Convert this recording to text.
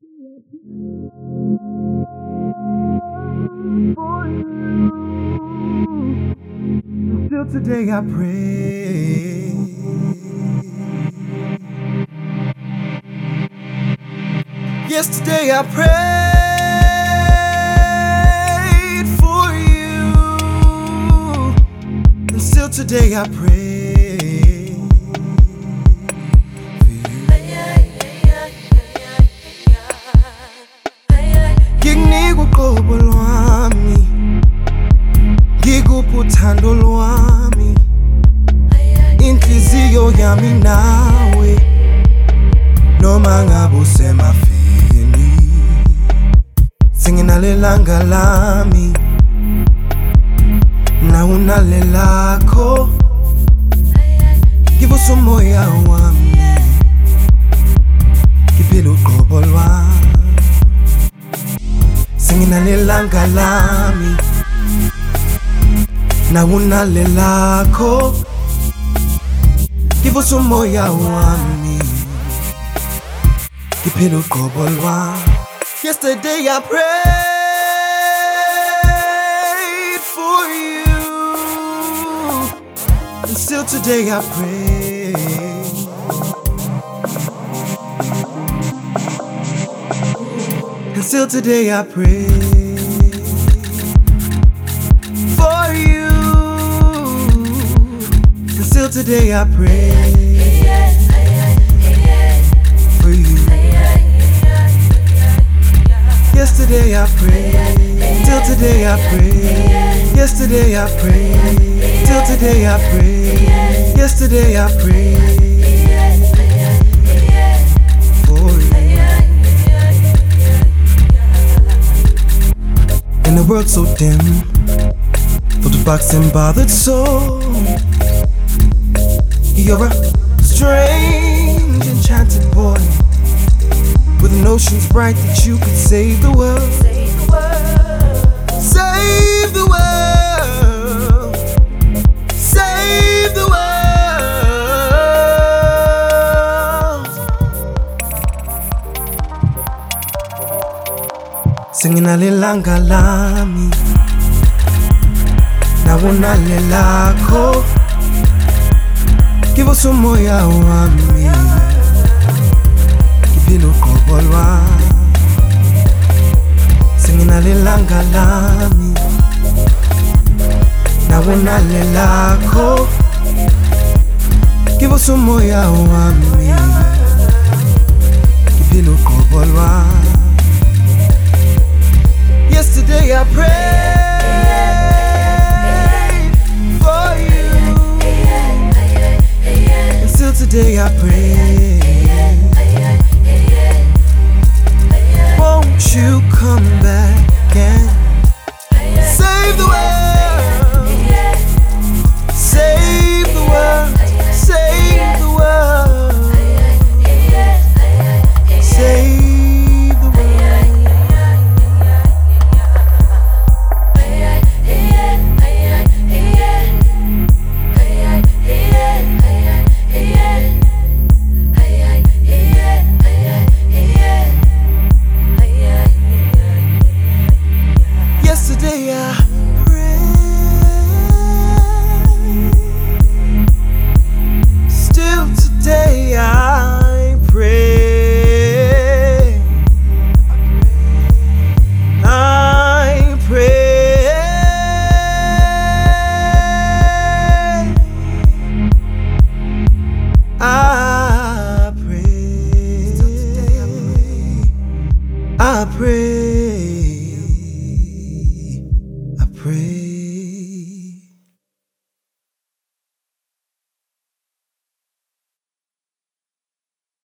Still today I pray. Yesterday I prayed for you, and still today I pray inhliziyo yami nawe, noma ngabe usemafini, singinalelanga lami, nawe unalelakho, ngivusa umoya wami, ngiphile uqobo lwami. singinalelanga lami nawunalelakho ngivusa umoya wami. Ngiphile uqobo lwami yesterday i prayed for you. And still today i pray. And still today I pray And still today I pray for you. Yesterday I prayed, till today I pray. Yesterday I prayed, till today I pray. Yesterday I prayed for. In a world so dim, filled with boxing bothered soul, you're a strange, enchanted boy with notions bright that you could save the world. Save the world. Save the world. Singinalelanga lami nawunalelakho Ngivusa umoya wami Ngiphile uqobo lwami Singinalelanga lami nawunalelakho Ngivusa umoya wami Ngiphile uqobo lwami Yesterday I prayed still I pray. I pray, I pray.